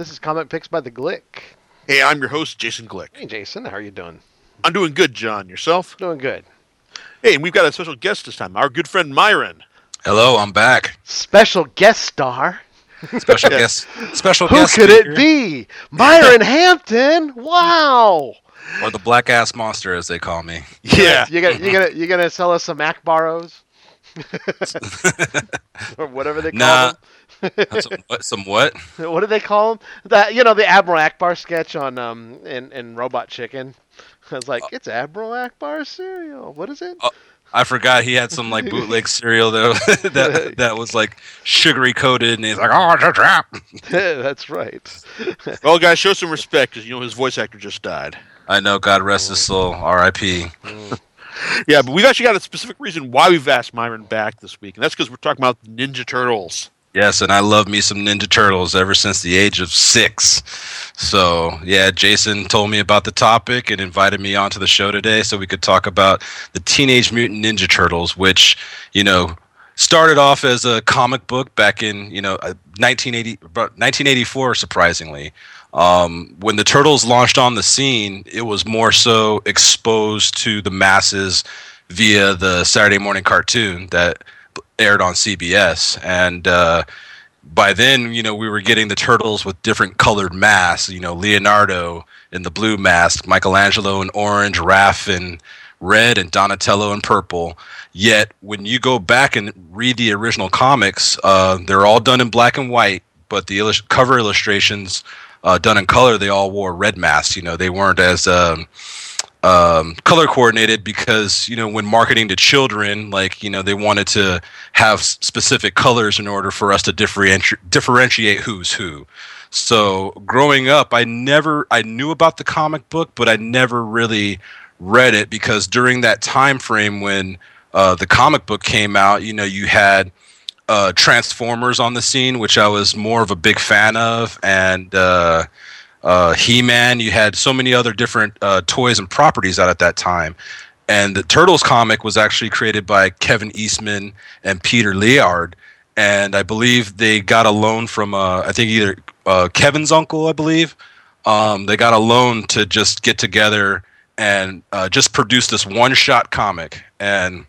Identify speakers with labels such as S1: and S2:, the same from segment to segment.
S1: This is Comic Picks by the Glick.
S2: Hey, I'm your host, Jason Glick.
S1: Hey, Jason, how are you doing?
S2: I'm doing good, John. Yourself?
S1: Doing good.
S2: Hey, and we've got a special guest this time, our good friend Myron.
S3: Hello, I'm back.
S1: Special guest star.
S3: Special guest. Special
S1: Who
S3: guest.
S1: could
S3: speaker,
S1: it be? Myron Hampton. Wow.
S3: Or the black ass monster, as they call me.
S2: Yeah.
S1: You gonna you gonna you gonna sell us some Akbaros? or whatever they call
S3: Nah.
S1: them.
S3: some, what, some what?
S1: What do they call them? That you know the Admiral Ackbar sketch on um in, in Robot Chicken. I was like, it's Admiral Ackbar cereal. What is it?
S3: Uh, I forgot he had some like bootleg cereal though that that was like sugary coated, and he's like, "Oh, it's a trap."
S1: That's right.
S2: Well, guys, show some respect because you know his voice actor just died.
S3: I know. God rest his soul. R.I.P.
S2: Yeah, but we've actually got a specific reason why we've asked Myron back this week, and that's because we're talking about Ninja Turtles.
S3: Yes, and I love me some Ninja Turtles ever since the age of six. So, yeah, Jason told me about the topic and invited me onto the show today so we could talk about the Teenage Mutant Ninja Turtles, which, you know, started off as a comic book back in, you know, uh, 1980, 1984, surprisingly. Um, when the Turtles launched on the scene, it was more so exposed to the masses via the Saturday morning cartoon that aired on CBS, and uh, by then, you know, we were getting the turtles with different colored masks. You know, Leonardo in the blue mask, Michelangelo in orange, Raph in red, and Donatello in purple. Yet, when you go back and read the original comics, uh, they're all done in black and white, but the cover illustrations uh, done in color, they all wore red masks. You know, they weren't as um, um, color coordinated because you know when marketing to children, like you know they wanted to have specific colors in order for us to differenti- differentiate who's who. So growing up, I never I knew about the comic book, but I never really read it because during that time frame when uh, the comic book came out, you know you had uh, Transformers on the scene, which I was more of a big fan of, and uh, uh, He-Man. You had so many other different uh, toys and properties out at that time. And the Turtles comic was actually created by Kevin Eastman and Peter Laird. And I believe they got a loan from, uh, I think either uh, Kevin's uncle, I believe. Um, they got a loan to just get together and just produce this one-shot comic. And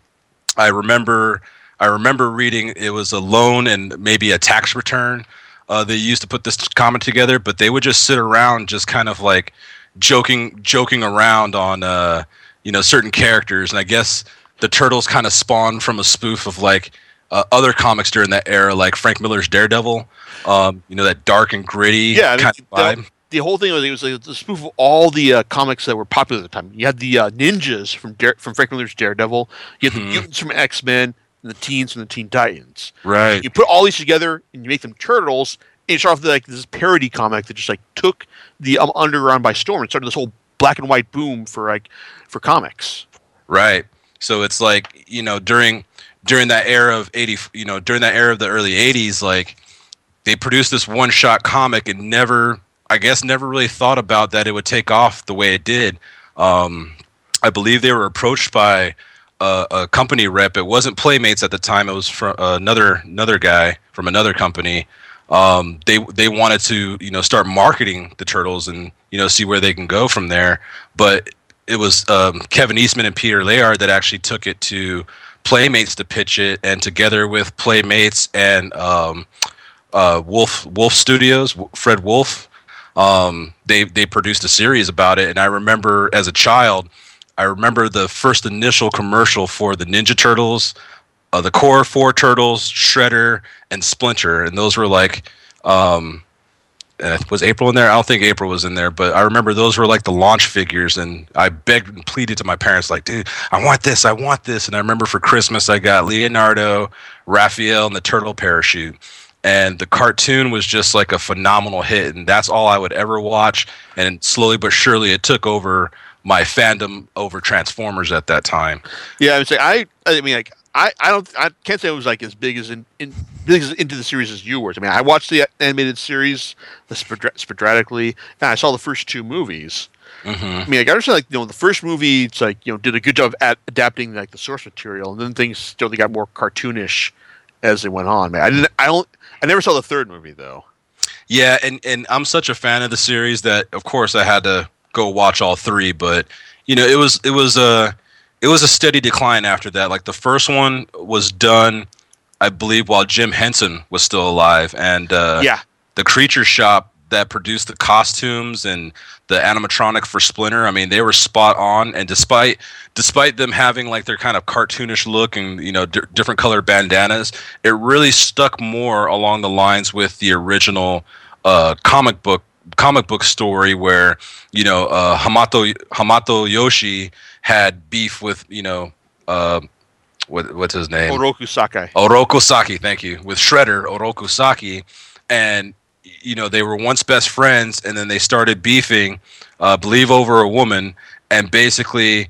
S3: I remember, I remember reading it was a loan and maybe a tax return uh, they used to put this comic together, but they would just sit around, just kind of like joking, joking around on uh, you know certain characters, and I guess the turtles kind of spawned from a spoof of like uh, other comics during that era, like Frank Miller's Daredevil. Um, you know that dark and gritty
S2: Yeah, I mean,
S3: kind of vibe.
S2: the, the whole thing was it was like a spoof of all the uh, comics that were popular at the time. You had the uh, ninjas from Dare, from Frank Miller's Daredevil. You had
S3: Mhm.
S2: the mutants from X Men and the teens from the Teen Titans.
S3: right.
S2: You put all these together and you make them turtles. And you start off with, like this parody comic that just like took the um, underground by storm and started this whole black and white boom for like for comics.
S3: Right. So it's like you know during during that era of eighty, you know during that era of the early '80s, like they produced this one shot comic and never, I guess, never really thought about that it would take off the way it did. Um, I believe they were approached by a, a company rep. It wasn't Playmates at the time. It was from another another guy from another company. Um, they they wanted to you know start marketing the turtles and you know see where they can go from there. But it was um, Kevin Eastman and Peter Laird that actually took it to Playmates to pitch it, and together with Playmates and um, uh, Wolf Wolf Studios, Fred Wolf, um, they they produced a series about it. And I remember as a child, I remember the first initial commercial for the Ninja Turtles, uh, the core four turtles, Shredder, and Splinter, and those were like. Um, uh, was April in there? I don't think April was in there, but I remember those were like the launch figures, and I begged and pleaded to my parents, like, "Dude, I want this, I want this." And I remember for Christmas, I got Leonardo, Raphael, and the turtle parachute. And the cartoon was just like a phenomenal hit, and that's all I would ever watch. And slowly but surely, it took over my fandom over Transformers at that time.
S2: Yeah, I would say I. I mean, like I, I don't. I can't say it was like as big as in, in big as into the series as you were. I mean, I watched the animated series, the spodra- sporadically, and I saw the first two movies.
S3: hmm
S2: I mean, like, I understand, like you know, the first movie, it's like you know, did a good job at adapting like the source material, and then things still they got more cartoonish as they went on. Man, I didn't. I don't. I never saw the third movie though.
S3: Yeah, and and I'm such a fan of the series that of course I had to go watch all three, but you know, it was it was a it was a steady decline after that. Like the first one was done I believe while Jim Henson was still alive and uh
S2: yeah,
S3: the creature shop that produced the costumes and the animatronic for Splinter. I mean, they were spot on. And despite despite them having like their kind of cartoonish look and you know d- different colored bandanas, it really stuck more along the lines with the original uh, comic book comic book story where you know uh, Hamato Hamato Yoshi had beef with you know. Uh, what, what's his name?
S2: Oroku Sakai.
S3: Oroku Saki, thank you, with Shredder, Oroku Saki, and you know they were once best friends, and then they started beefing, uh, believe over a woman, and basically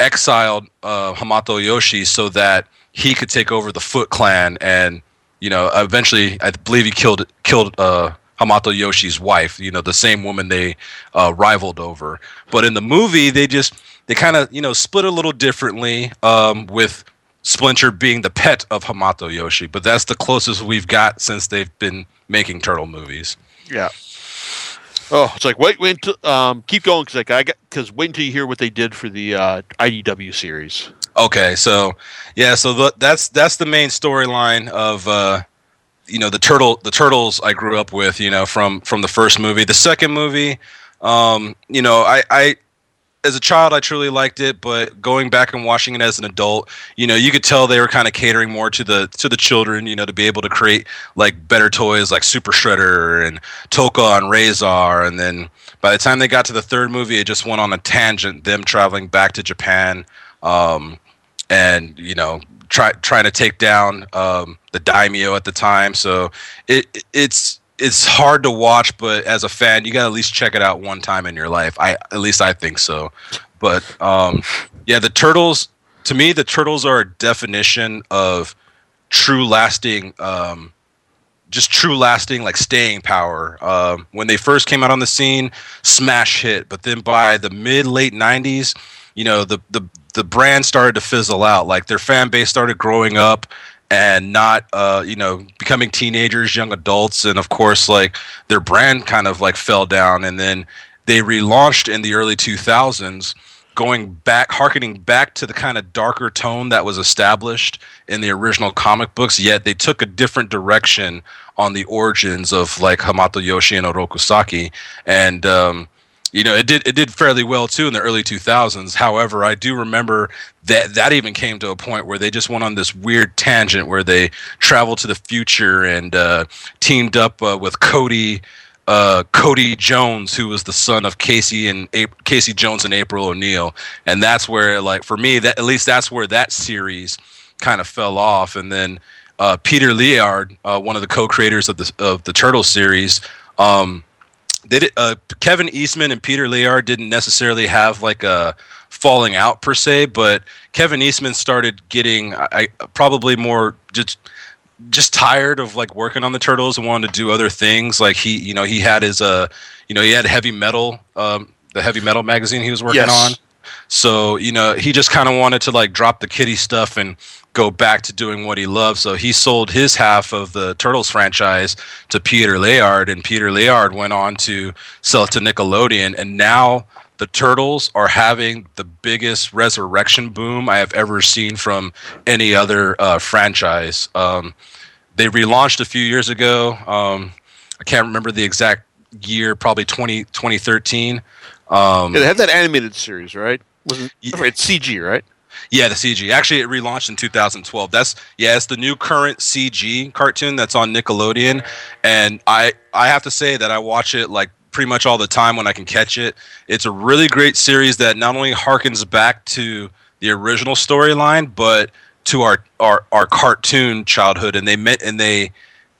S3: exiled uh, Hamato Yoshi so that he could take over the Foot Clan, and you know eventually I believe he killed killed uh, Hamato Yoshi's wife, you know the same woman they uh, rivaled over. But in the movie, they just they kind of you know split a little differently um, with Splinter being the pet of Hamato Yoshi, but that's the closest we've got since they've been making turtle movies.
S2: Yeah. Oh, it's like wait, wait, um, keep going because like I got because wait until you hear what they did for the uh, IDW series.
S3: Okay, so yeah, so the, that's that's the main storyline of uh, you know the turtle the turtles I grew up with, you know, from from the first movie. The second movie, um, you know, I, I as a child I truly liked it, but going back and watching it as an adult, you know, you could tell they were kind of catering more to the to the children, you know, to be able to create like better toys like Super Shredder and Tokka and Rahzar, and then by the time they got to the third movie, it just went on a tangent, them traveling back to Japan. Um, and you know try, trying to take down um, the daimyo at the time. So it it's it's hard to watch, but as a fan, you gotta at least check it out one time in your life. I at least I think so. But um, yeah, the turtles to me, the turtles are a definition of true lasting. Um, just true lasting like staying power um, when they first came out on the scene smash hit but then by the mid late 90s you know the the the brand started to fizzle out. Like their fan base started growing up and not uh, you know becoming teenagers, young adults, and of course like their brand kind of like fell down. And then they relaunched in the early 2000s, going back, harkening back to the kind of darker tone that was established in the original comic books. Yet they took a different direction on the origins of like Hamato Yoshi and Oroku Saki, and um, you know it did it did fairly well too in the early 2000s however i do remember that that even came to a point where they just went on this weird tangent where they traveled to the future and uh, teamed up uh, with cody uh, Cody Jones, who was the son of Casey and A- Casey Jones and April O'Neil, and that's where, like, for me, that at least that's where that series kind of fell off. And then uh, Peter Laird, uh, one of the co-creators of the of the Turtle series, um, they did, uh, Kevin Eastman and Peter Laird didn't necessarily have like a falling out per se, but Kevin Eastman started getting I, probably more just just tired of like working on the turtles and wanted to do other things. Like he, you know, he had his uh, you know, he had heavy metal, um, the heavy metal magazine he was working
S2: Yes.
S3: on. So you know, he just kind of wanted to like drop the kitty stuff and go back to doing what he loved. So he sold his half of the Turtles franchise to Peter Laird, and Peter Laird went on to sell it to Nickelodeon. And now the Turtles are having the biggest resurrection boom I have ever seen from any other uh, franchise. Um, they relaunched a few years ago. Um, I can't remember the exact year, probably 20, 2013. Um,
S2: Yeah, they had that animated series, right? Wasn't
S3: Ye-
S2: it's CG, right?
S3: Yeah, the CG. Actually, it relaunched in 2012. That's yeah, it's the new current CG cartoon that's on Nickelodeon, and I I have to say that I watch it like pretty much all the time when I can catch it. It's a really great series that not only harkens back to the original storyline, but to our our our cartoon childhood, and they met and they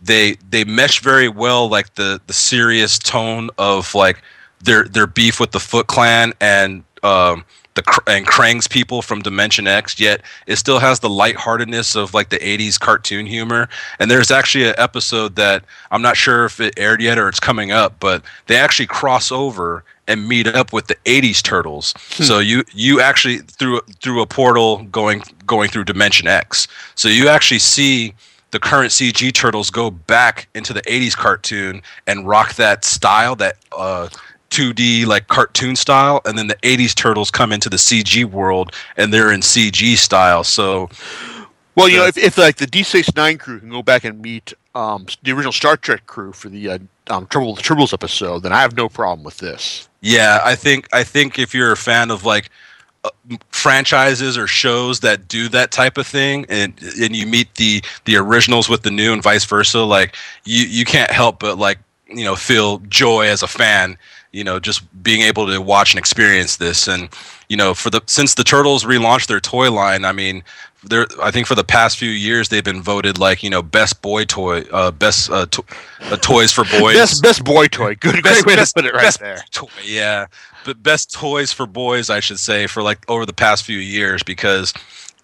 S3: they they mesh very well like the the serious tone of like their their beef with the Foot Clan and um the and Krang's people from Dimension X. Yet it still has the lightheartedness of like the '80s cartoon humor. And there's actually an episode that I'm not sure if it aired yet or it's coming up, but they actually cross over and meet up with the 80s turtles so you you actually through through a portal going going through dimension x so you actually see the the current CG turtles go back into the 80s cartoon and rock that style, that uh, 2D like cartoon style, and then the 80s turtles come into the CG world and they're in CG style. So,
S2: well, you know, if, if like the DS9 crew can go back and meet um, the original Star Trek crew for the uh, um, Trouble Tribbles episode, then I have no problem with this.
S3: Yeah, I think I think if you're a fan of like uh, franchises or shows that do that type of thing and and you meet the the originals with the new and vice versa like you you can't help but like you know feel joy as a fan you know just being able to watch and experience this. And you know for the since the turtles relaunched their toy line i mean there i think for the past few years they've been voted like you know best boy toy uh best uh, to- uh toys for boys.
S2: Best best boy toy. Good
S3: Best-
S2: great way
S3: best-
S2: to put it right there.
S3: toy, yeah. But best toys for boys i should say for like over the past few years because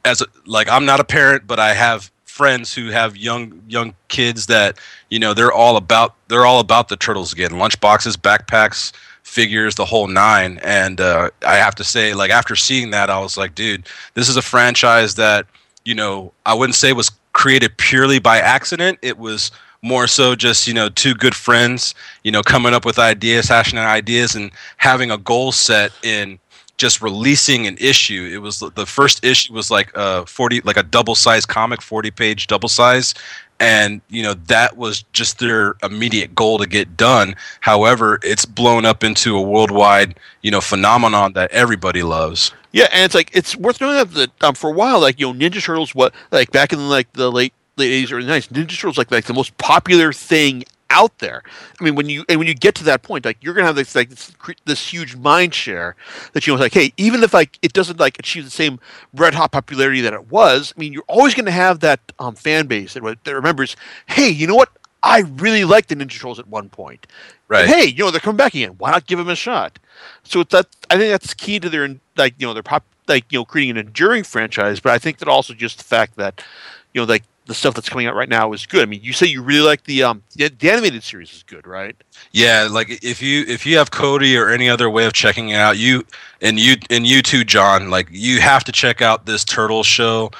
S3: as a, like i'm not a parent but i have friends who have young young kids that you know they're all about they're all about the turtles again. Lunchboxes backpacks figures the whole nine. And uh, i have to say like after seeing that i was like dude this is a franchise that you know i wouldn't say was created purely by accident. It was more so just you know two good friends you know coming up with ideas hashing out ideas and having a goal set in just releasing an issue. It was the first issue was like a 40 like a double size comic 40 page double size. And you know that was just their immediate goal to get done. However it's blown up into a worldwide you know phenomenon that everybody loves.
S2: Yeah, and it's like it's worth noting that, um, for a while, like you know, Ninja Turtles, what like back in like the late late eighties, early nineties, Ninja Turtles like like the most popular thing out there. I mean, when you and when you get to that point, like you're gonna have this like this, this huge mind share that you know, like, hey, even if like it doesn't like achieve the same red hot popularity that it was, I mean, you're always gonna have that um, fan base that, that remembers, hey, you know what? I really liked the Ninja Turtles at one point.
S3: right
S2: Hey, you know they're coming back again. Why not give them a shot? So it's that I think that's key to their like you know their pop like you know creating an enduring franchise. But I think that also just the fact that you know like the stuff that's coming out right now is good. I mean, you say you really like the um the, the animated series is good, right?
S3: Yeah, like if you if you have Cody or any other way of checking it out, you and you and you too, John, like you have to check out this Turtle show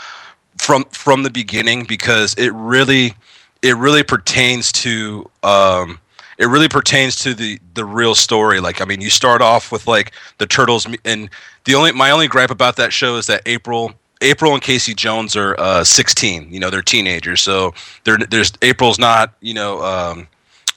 S3: from from the beginning because it really it really pertains to um it really pertains to the the real story like i mean you start off with like the turtles and the only my only gripe about that show is that april april and casey jones are uh 16 you know they're teenagers so they're, there's april's not you know um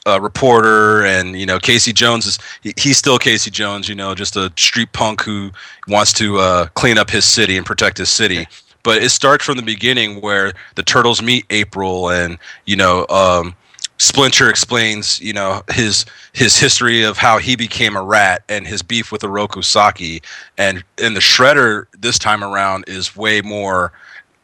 S3: a reporter and you know casey jones is he, he's still casey jones you know just a street punk who wants to uh, clean up his city and protect his city. But it starts from the beginning where the turtles meet april and you know um, splinter explains you know his his history of how he became a rat and his beef with oroku saki and and the shredder this time around is way more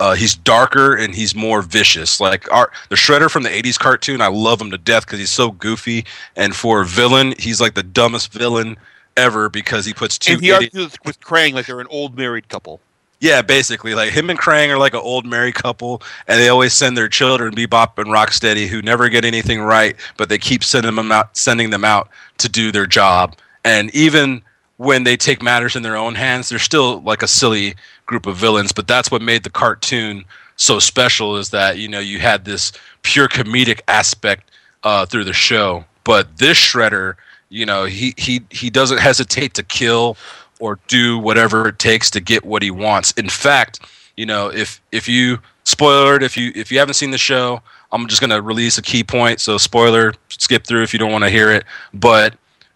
S3: uh, he's darker and he's more vicious. Like our the Shredder from the '80s cartoon, I love him to death because he's so goofy. And for a villain, he's like the dumbest villain ever because he puts two.
S2: and he argues with Krang like they're an old married couple.
S3: Yeah, basically, like him and Krang are like an old married couple, and they always send their children, Bebop and Rocksteady, who never get anything right, but they keep sending them out, sending them out to do their job. And even when they take matters in their own hands, they're still like a silly group of villains. But that's what made the cartoon so special is that you know you had this pure comedic aspect uh, through the show. But this Shredder, you know, he he he doesn't hesitate to kill or do whatever it takes to get what he wants. In fact, you know, if if you spoiler if you if you haven't seen the show, I'm just gonna release a key point. So spoiler, skip through if you don't want to hear it. But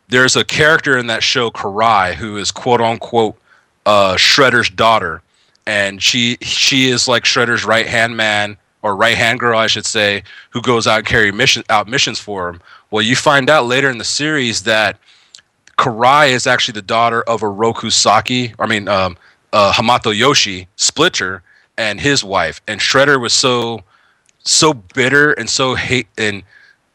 S3: there's a character in that show, Karai, who is quote unquote uh, Shredder's daughter, and she she is like Shredder's right hand man or right hand girl, I should say, who goes out and carry mission out missions for him. Well, you find out later in the series that Karai is actually the daughter of Oroku Saki, I mean um, uh, Hamato Yoshi, Splinter, and his wife. And Shredder was so so bitter and so hate and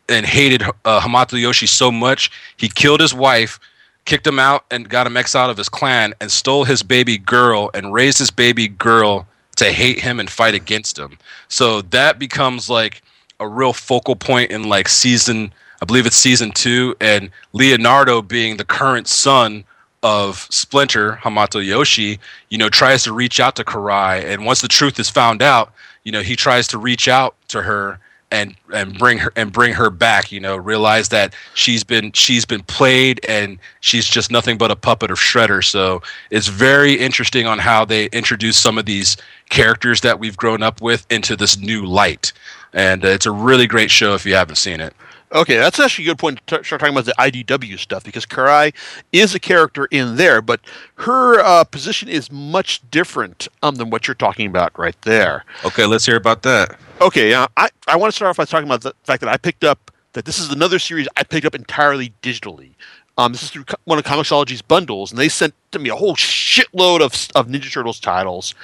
S3: and hated uh, Hamato Yoshi so much he killed his wife, kicked him out, and got him exiled of his clan, and stole his baby girl and raised his baby girl to hate him and fight against him. So that becomes like a real focal point in like season I believe it's season two, and Leonardo being the current son of Splinter, Hamato Yoshi, you know, tries to reach out to Karai, and once the truth is found out, you know, he tries to reach out to her and and bring her and bring her back. You know, realize that she's been she's been played and she's just nothing but a puppet of Shredder. So it's very interesting on how they introduce some of these characters that we've grown up with into this new light, and uh, it's a really great show if you haven't seen it.
S2: Okay, that's actually a good point to t- start talking about the IDW stuff because Karai is a character in there, but her uh, position is much different um, than what you're talking about right there.
S3: Okay, let's hear about that.
S2: Okay, uh, I, I want to start off by talking about the fact that I picked up that this is another series I picked up entirely digitally. Um, this is through one of Comixology's bundles, and they sent to me a whole shitload of of Ninja Turtles titles.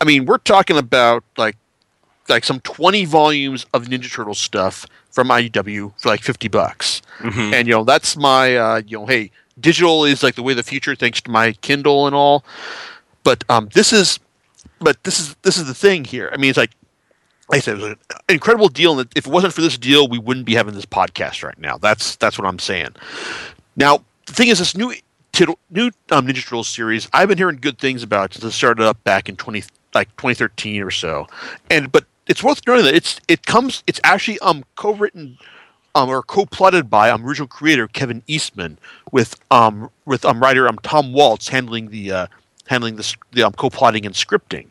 S2: I mean, we're talking about like like some 20 volumes of Ninja Turtles stuff from IDW for like 50 bucks.
S3: Mhm.
S2: And you know, that's my uh, you know, hey, digital is like the way of the future thanks to my Kindle and all. But um this is but this is this is the thing here. I mean, it's like like I said, it was an incredible deal, and if it wasn't for this deal, we wouldn't be having this podcast right now. That's that's what I'm saying. Now, the thing is, this new tittle, new um, Ninja Turtles series, I've been hearing good things about it since it started up back in 20 like 2013 or so, and but it's worth noting that it's it comes it's actually um co-written um or co-plotted by um original creator Kevin Eastman with um with um writer um Tom Waltz handling the uh handling the, the um co-plotting and scripting,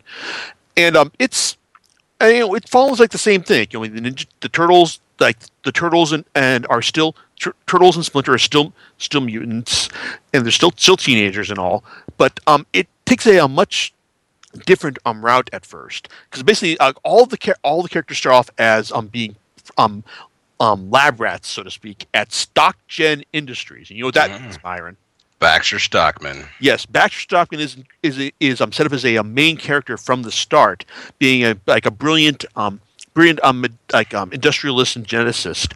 S2: and um it's and, you know, it follows like the same thing. You know, the ninja, the turtles, like the turtles and, and are still tur- turtles and Splinter are still still mutants, and they're still still teenagers and all. But um, it takes a, a much different um route at first because basically uh, all the char- all the characters start off as um being um um lab rats so to speak at Stock Gen Industries, and you know what that
S3: Mm.
S2: means, Myron.
S3: Baxter Stockman.
S2: Yes, Baxter Stockman is is is um, set up as a, a main character from the start, being a like a brilliant um brilliant um like um industrialist and geneticist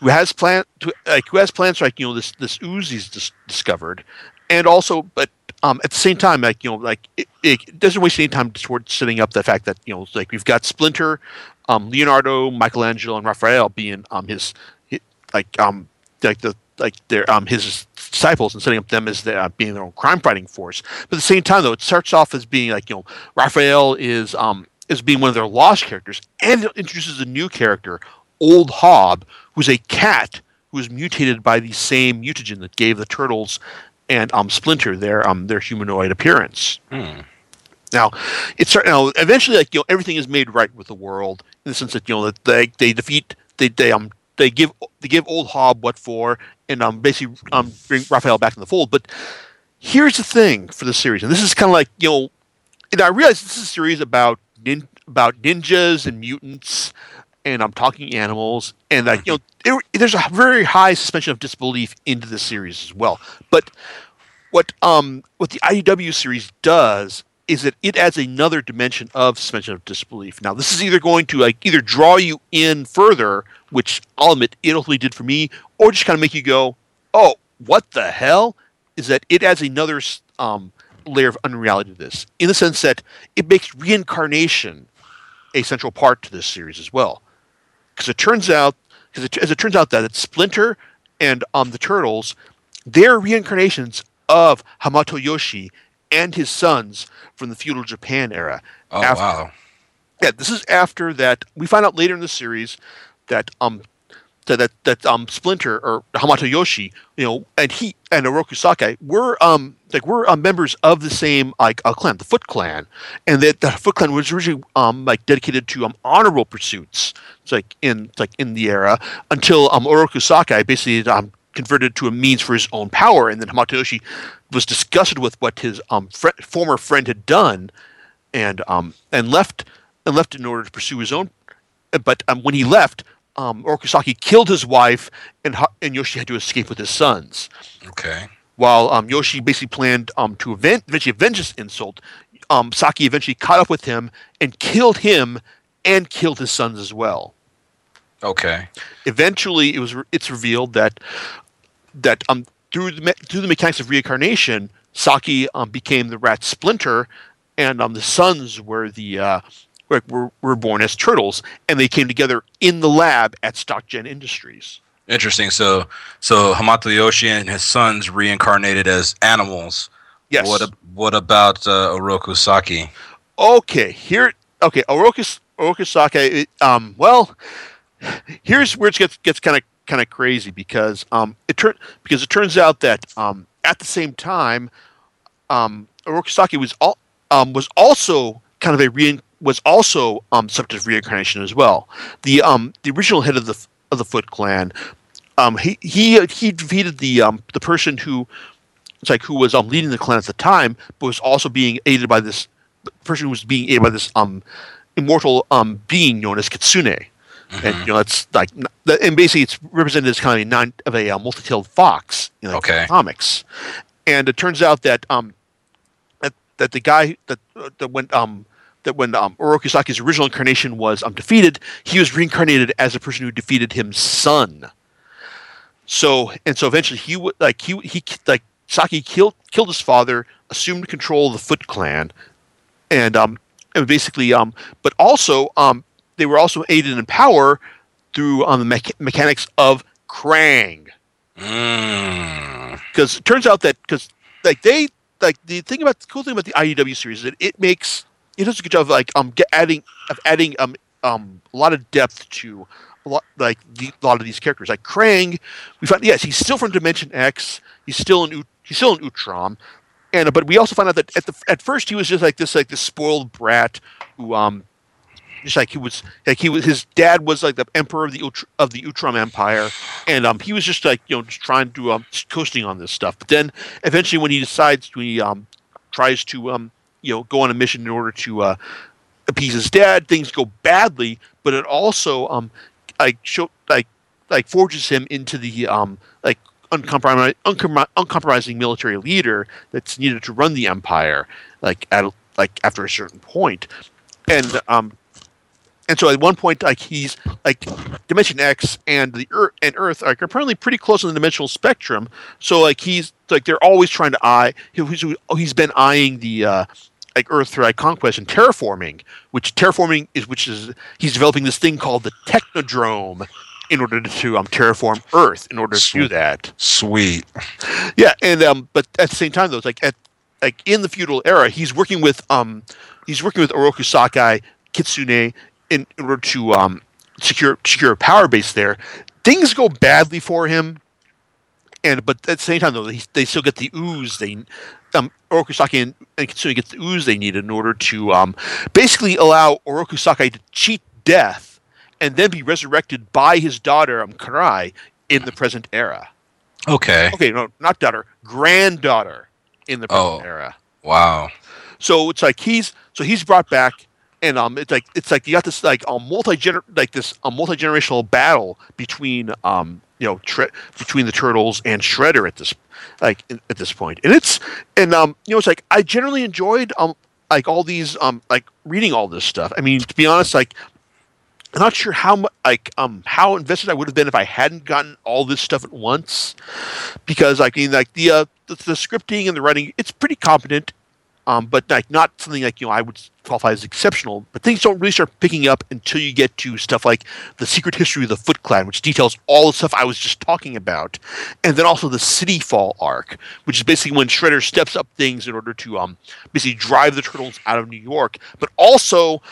S2: who has plan to like who has plans like you know this this ooze he's dis- discovered, and also but um at the same time like you know like it, it doesn't waste any time towards setting up the fact that you know like we've got Splinter, um Leonardo, Michelangelo, and Raphael being um his, hi like um like the like their um his disciples and setting up them as their, uh, being their own crime fighting force. But at the same time, though, it starts off as being like you know Raphael is um is being one of their lost characters, and it introduces a new character, Old Hob, who's a cat who was mutated by the same mutagen that gave the turtles and um Splinter their um their humanoid appearance.
S3: Hmm.
S2: Now, it's start- now eventually like you know everything is made right with the world in the sense that you know that they they defeat they they um they give they give old Hob what for and um basically um bring Raphael back in the fold. But here's the thing for the series, and this is kind of like you know, and I realize this is a series about nin- about ninjas and mutants, and I'm talking animals, and like you know, there, there's a very high suspension of disbelief into the series as well. But what um what the IDW series does is that it adds another dimension of suspension of disbelief. Now, this is either going to like either draw you in further, which I'll admit it ultimately did for me, or just kind of make you go, "Oh, what the hell?" Is that it adds another um, layer of unreality to this, in the sense that it makes reincarnation a central part to this series as well, because it turns out, because it, as it turns out that it's Splinter and um the Turtles, they're reincarnations of Hamato Yoshi and his sons from the feudal Japan era.
S3: Oh
S2: After-
S3: wow.
S2: Yeah, this is after that. We find out later in the series that um that that, um Splinter or Hamato Yoshi, you know, and he and Oroku were um like we're um, members of the same like uh, clan, the Foot Clan, and that the Foot Clan was originally um like dedicated to um honorable pursuits. It's like in it's like in the era until um Oroku basically um converted to a means for his own power, and then Hamato Yoshi was disgusted with what his um fr- former friend had done, and um and left and left in order to pursue his own. But um, when he left, um, Oroku Saki killed his wife, and and Yoshi had to escape with his sons.
S3: Okay.
S2: While um, Yoshi basically planned um, to event, eventually avenge this insult, um, Saki eventually caught up with him and killed him and killed his sons as well.
S3: Okay.
S2: Eventually, it was re- it's revealed that that um through the me- through the mechanics of reincarnation, Saki um, became the rat Splinter, and um the sons were the uh, were, were were born as turtles, and they came together in the lab at StockGen Industries.
S3: Interesting. So, so Hamato Yoshi and his sons reincarnated as animals.
S2: Yes.
S3: What what about uh, Oroku Saki?
S2: Okay, here. Okay, Oroku Oroku Saki. it, Um, well, here's where it gets gets kind of kind of crazy because um it turn because it turns out that um at the same time um Oroku Saki was all um was also kind of a rein was also um subject to reincarnation as well. The um the original head of the of the Foot Clan, um he he he defeated the um the person who it's like who was um leading the clan at the time, but was also being aided by this person who was being aided by this um immortal um being known as Kitsune. And you know it's like and basically it's represented as kind of a non of a uh, multi-tailed fox in like,
S3: Okay.
S2: comics. And it turns out that um that, that the guy that uh, that when um that when um, Oroku Saki's original incarnation was um, defeated, he was reincarnated as a person who defeated his son. So and so eventually he would like he he like Saki killed killed his father, assumed control of the Foot Clan, and um and basically um but also um they were also aided in power through um the mecha- mechanics of Krang
S3: Mm.
S2: because it turns out that because like they like the thing about the cool thing about the IDW series is that it makes it does a good job of like um get adding of adding um um a lot of depth to a lot like the, a lot of these characters. Like Krang we find yes he's still from Dimension X. He's still in he's still in Utrom and but we also find out that at the at first he was just like this like this spoiled brat who um just like he was like he was his dad was like the emperor of the Ut- of the Utrom Empire, and um he was just like you know just trying to um coasting on this stuff. But then eventually when he decides to he um tries to um you know go on a mission in order to uh appease his dad, things go badly. But it also um like show like like forges him into the um like uncompromising uncom- uncompromising military leader that's needed to run the empire like at like after a certain point and um and so at one point like he's like dimension x and the earth and earth like, are apparently pretty close in the dimensional spectrum so like he's like they're always trying to eye he- he's, he's been eyeing the uh like earth through conquest and terraforming which terraforming is which is he's developing this thing called the technodrome in order to um terraform earth in order to do that
S3: Sweet.
S2: yeah, and um, but at the same time though, it's like at like in the feudal era, he's working with um, he's working with Oroku Sakai, Kitsune in, in order to um secure secure a power base there. Things go badly for him, and but at the same time though, he, they still get the ooze they. Um, Oroku Sakai and, and Kitsune get the ooze they need in order to um, basically allow Oroku Sakai to cheat death and then be resurrected by his daughter um, Karai in the present era
S3: Okay.
S2: okay, no, not daughter, granddaughter in the present
S3: Oh.
S2: era.
S3: Wow.
S2: So it's like he's so he's brought back, and um, it's like it's like you got this like a multi like this a multi generational battle between um you know tre- between the turtles and Shredder at this like at this point, and it's and um you know it's like I generally enjoyed um like all these um like reading all this stuff. I mean to be honest, like I'm not sure how much like um how invested I would have been if I hadn't gotten all this stuff at once, because I mean like the uh, the, the scripting and the writing it's pretty competent, um but like not something like you know I would qualify as exceptional. But things don't really start picking up until you get to stuff like the Secret History of the Foot Clan, which details all the stuff I was just talking about, and then also the City Fall arc, which is basically when Shredder steps up things in order to um basically drive the turtles out of New York, but also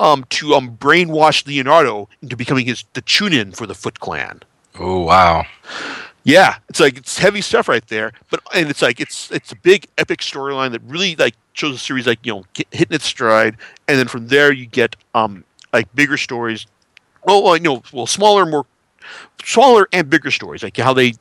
S2: um, to um, brainwash Leonardo into becoming his the Chunin for the Foot Clan.
S3: Oh wow.
S2: Yeah, it's like it's heavy stuff right there, but and it's like it's it's a big epic storyline that really like shows the series like you know hitting its stride, and then from there you get um like bigger stories. Well, you know, well, smaller, more smaller and bigger stories, like how they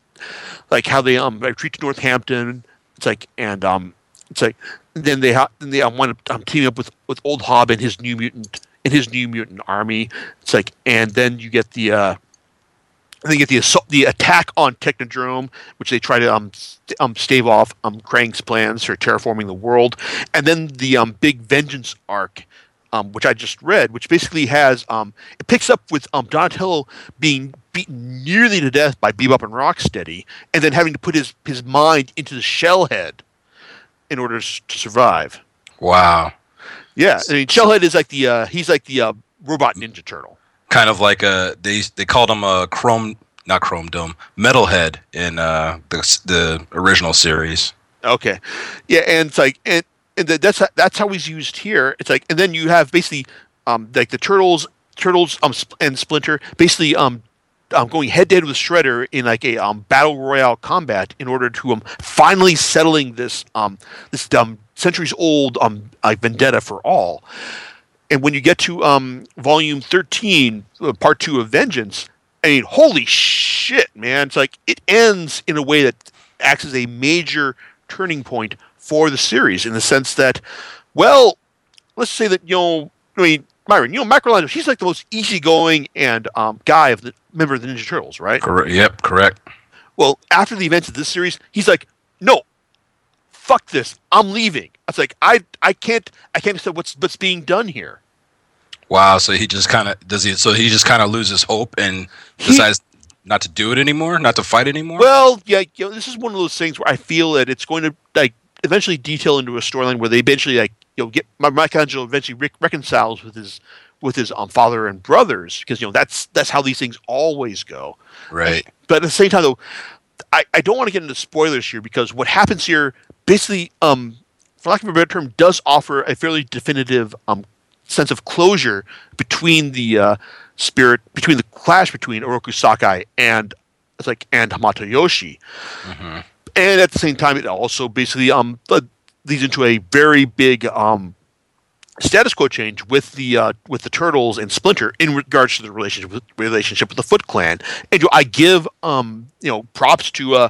S2: like how they um retreat to Northampton. It's like and um it's like then they ha- then they um, wind up um, teaming up with with Old Hob and his new mutant and his new mutant army. It's like and then you get the uh and then get the assault, the attack on Technodrome, which they try to um, st- um stave off um Krang's plans for terraforming the world, and then the um big vengeance arc, um which I just read, which basically has um it picks up with um Donatello being beaten nearly to death by Bebop and Rocksteady, and then having to put his his mind into the shell head in order to survive.
S3: Wow.
S2: Yeah, I mean Shellhead is like the uh, he's like the uh, robot ninja turtle.
S3: Kind of like a they they called him a chrome not Chrome Dome, Metalhead in uh, the the original series.
S2: Okay, yeah, and it's like and, and that's that's how he's used here. It's like and then you have basically um like the turtles turtles um and Splinter basically um um, going head to head with Shredder in like a um, battle royale combat in order to um, finally settling this um, this um, centuries old um, uh, vendetta for all. And when you get to um, volume thirteen, uh, part two of Vengeance, I mean, holy shit, man! It's like it ends in a way that acts as a major turning point for the series in the sense that, well, let's say that you know, I mean, Myron, you know, Michelangelo, he's like the most easygoing and um, guy of the member of the Ninja Turtles, right?
S3: Correct. Yep, correct.
S2: Well, after the events of this series, he's like, no, fuck this, I'm leaving. It's like I I can't I can't say what's what's being done here.
S3: Wow. So he just kind of does he? So he just kind of loses hope and
S2: He-
S3: decides not to do it anymore, not to fight anymore.
S2: Well, yeah, you know, this is one of those things where I feel that it's going to like eventually detail into a storyline where they eventually like you know get my Michelangelo eventually re- reconciles with his with his um, father and brothers because you know that's that's how these things always go.
S3: right.
S2: But at the same time, though, I, I don't want to get into spoilers here because what happens here basically, um, for lack of a better term, does offer a fairly definitive um, sense of closure between the uh, spirit, between the clash between Oroku Sakai and it's like and Hamato Yoshi,
S3: hmm
S2: and at the same time, it also basically um uh, leads into a very big um status quo change with the uh, with the turtles and Splinter in regards to the relationship with, relationship with the Foot Clan. And I give um you know props to uh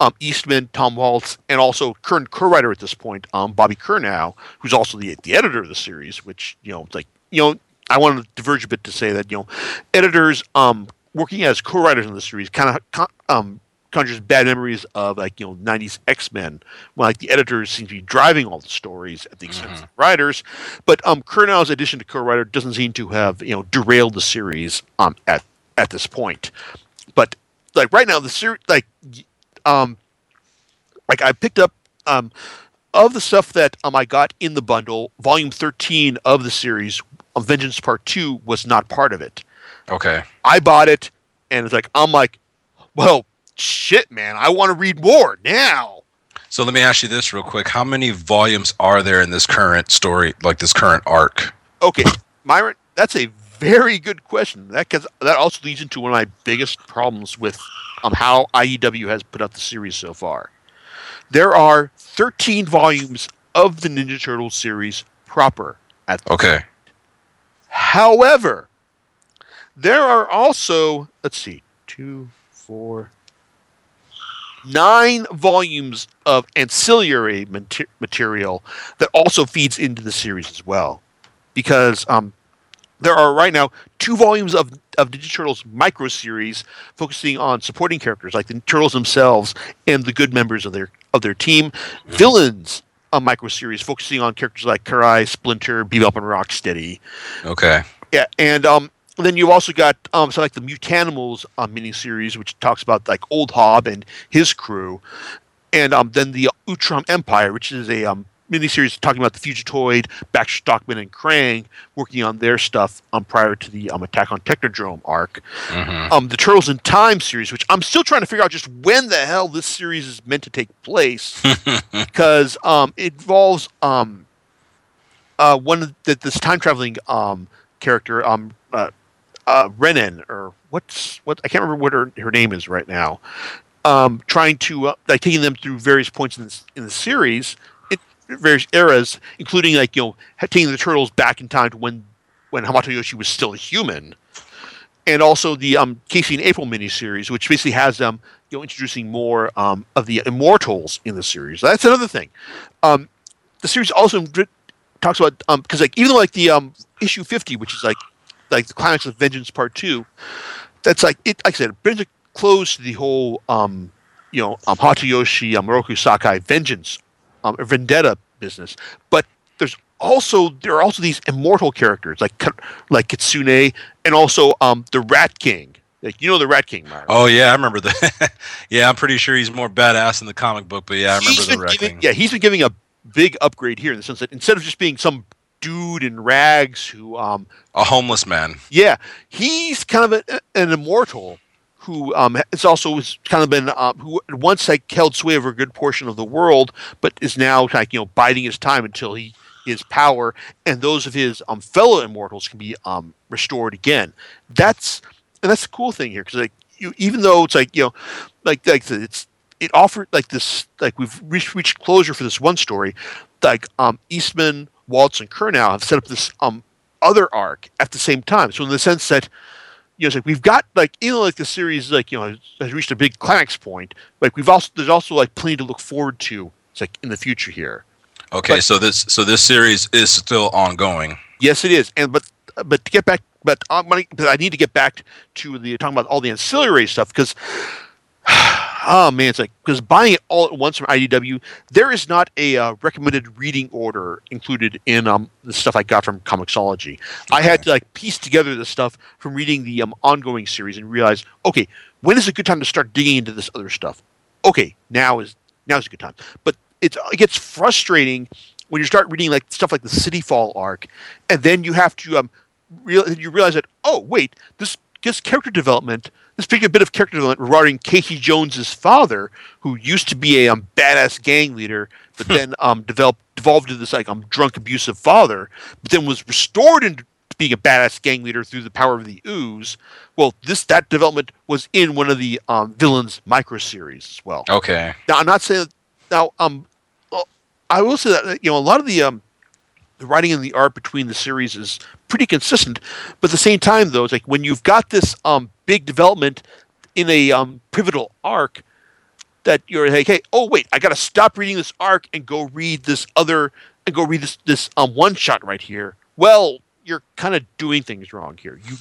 S2: um Eastman, Tom Waltz, and also current co-writer at this point, um Bobby Curnow, who's also the the editor of the series. Which you know, like you know, I want to diverge a bit to say that you know, editors um working as co-writers in the series kind of um conjures bad memories of like you know 90s x-men when like the editors seem to be driving all the stories at the expense of the writers but um Curnow's addition to co-writer doesn't seem to have you know derailed the series um at at this point but like right now the series like um like i picked up um of the stuff that um i got in the bundle volume 13 of the series vengeance part 2 was not part of it
S3: Okay.
S2: I bought it, and it's like I'm like, well, shit, man, I want to read more now.
S3: So let me ask you this real quick: How many volumes are there in this current story, like this current arc?
S2: Okay, Myron, that's a very good question. That cause that also leads into one of my biggest problems with um how IDW has put out the series so far. There are 13 volumes of the Ninja Turtles series proper at the
S3: Okay.
S2: However, there are also, let's see, two, four, nine volumes of ancillary mater- material that also feeds into the series as well. Because um, there are right now two volumes of, of Ninja Turtles micro series focusing on supporting characters like the Turtles themselves and the good members of their of their team. Villains, a micro series focusing on characters like Karai, Splinter, Bebop, and Rocksteady.
S3: Okay.
S2: Yeah, and um, then you've also got um, so like the Mutanimals uh, miniseries, which talks about like Old Hob and his crew, and um, then the Utrom Empire, which is a um, miniseries talking about the Fugitoid, Baxter Stockman, and Krang working on their stuff um, prior to the um, Attack on Technodrome arc.
S3: hmm
S2: Um, the Turtles in Time series, which I'm still trying to figure out just when the hell this series is meant to take place because um, it involves um, uh, one of the, this time traveling um, character, um, uh, uh, Renan, or what's what I can't remember what her, her name is right now. Um, trying to uh, like taking them through various points in this, in the series, various eras, including like you know taking the turtles back in time to when when Hamato Yoshi was still a human, and also the um, Casey and April miniseries, which basically has them you know introducing more um, of the immortals in the series. That's another thing. Um, the series also talks about um, because like even though like the um, issue fifty, which is like like the climax of Vengeance Part Two, that's like it. Like I said, it brings a close to the whole um, you know um, Hatayoshi um, Sakai Vengeance um, Vendetta business, but there's also there are also these immortal characters like like Kitsune and also um, the Rat King. Like you know the Rat King, Myra.
S3: Oh yeah, I remember that. yeah, I'm pretty sure he's more badass in the comic book, but yeah, I remember
S2: He's
S3: the wrecking.
S2: giving, yeah, he's been giving a big upgrade here in the sense that instead of just being some dude in rags who um
S3: A homeless man.
S2: yeah he's kind of a, an immortal who um, has also kind of been um, who once like held sway over a good portion of the world, but is now like you know biding his time until he his power and those of his um, fellow immortals can be um, restored again. That's and that's the cool thing here because like you, even though it's like you know, like like it's it offered like this like we've reached, reached closure for this one story, like um, Eastman, Waltz, and Curnow have set up this um other arc at the same time. So in the sense that you know, it's like we've got like you know, like the series like you know has reached a big climax point. Like we've also there's also like plenty to look forward to. It's like in the future here.
S3: Okay,
S2: But-
S3: so this so this series is still ongoing.
S2: Yes, it is. And but but to get back, but I'm gonna, but I need to get back to the talking about all the ancillary stuff because. Oh man, it's like because buying it all at once from IDW, there is not a uh, recommended reading order included in um, the stuff I got from Comixology. I had to like piece together the stuff from reading the um, ongoing series and realize, okay, when is a good time to start digging into this other stuff? Okay, now is now is a good time. But it's it gets frustrating when you start reading like stuff like the City Fall arc, and then you have to um real you realize that oh wait this this character development this big bit of character development regarding Casey Jones's father, who used to be a um, badass gang leader, but then um developed devolved into this like um drunk abusive father, but then was restored into being a badass gang leader through the power of the ooze. Well, this that development was in one of the um, villains micro series as well.
S3: Okay.
S2: Now, I'm not saying now. Um, I will say that you know a lot of the um, the writing and the art between the series is pretty consistent, but at the same time, though, it's like when you've got this um big development in a um pivotal arc, that you're like, hey, oh wait, I got to stop reading this arc and go read this other and go read this this um one shot right here. Well, you're kind of doing things wrong here. You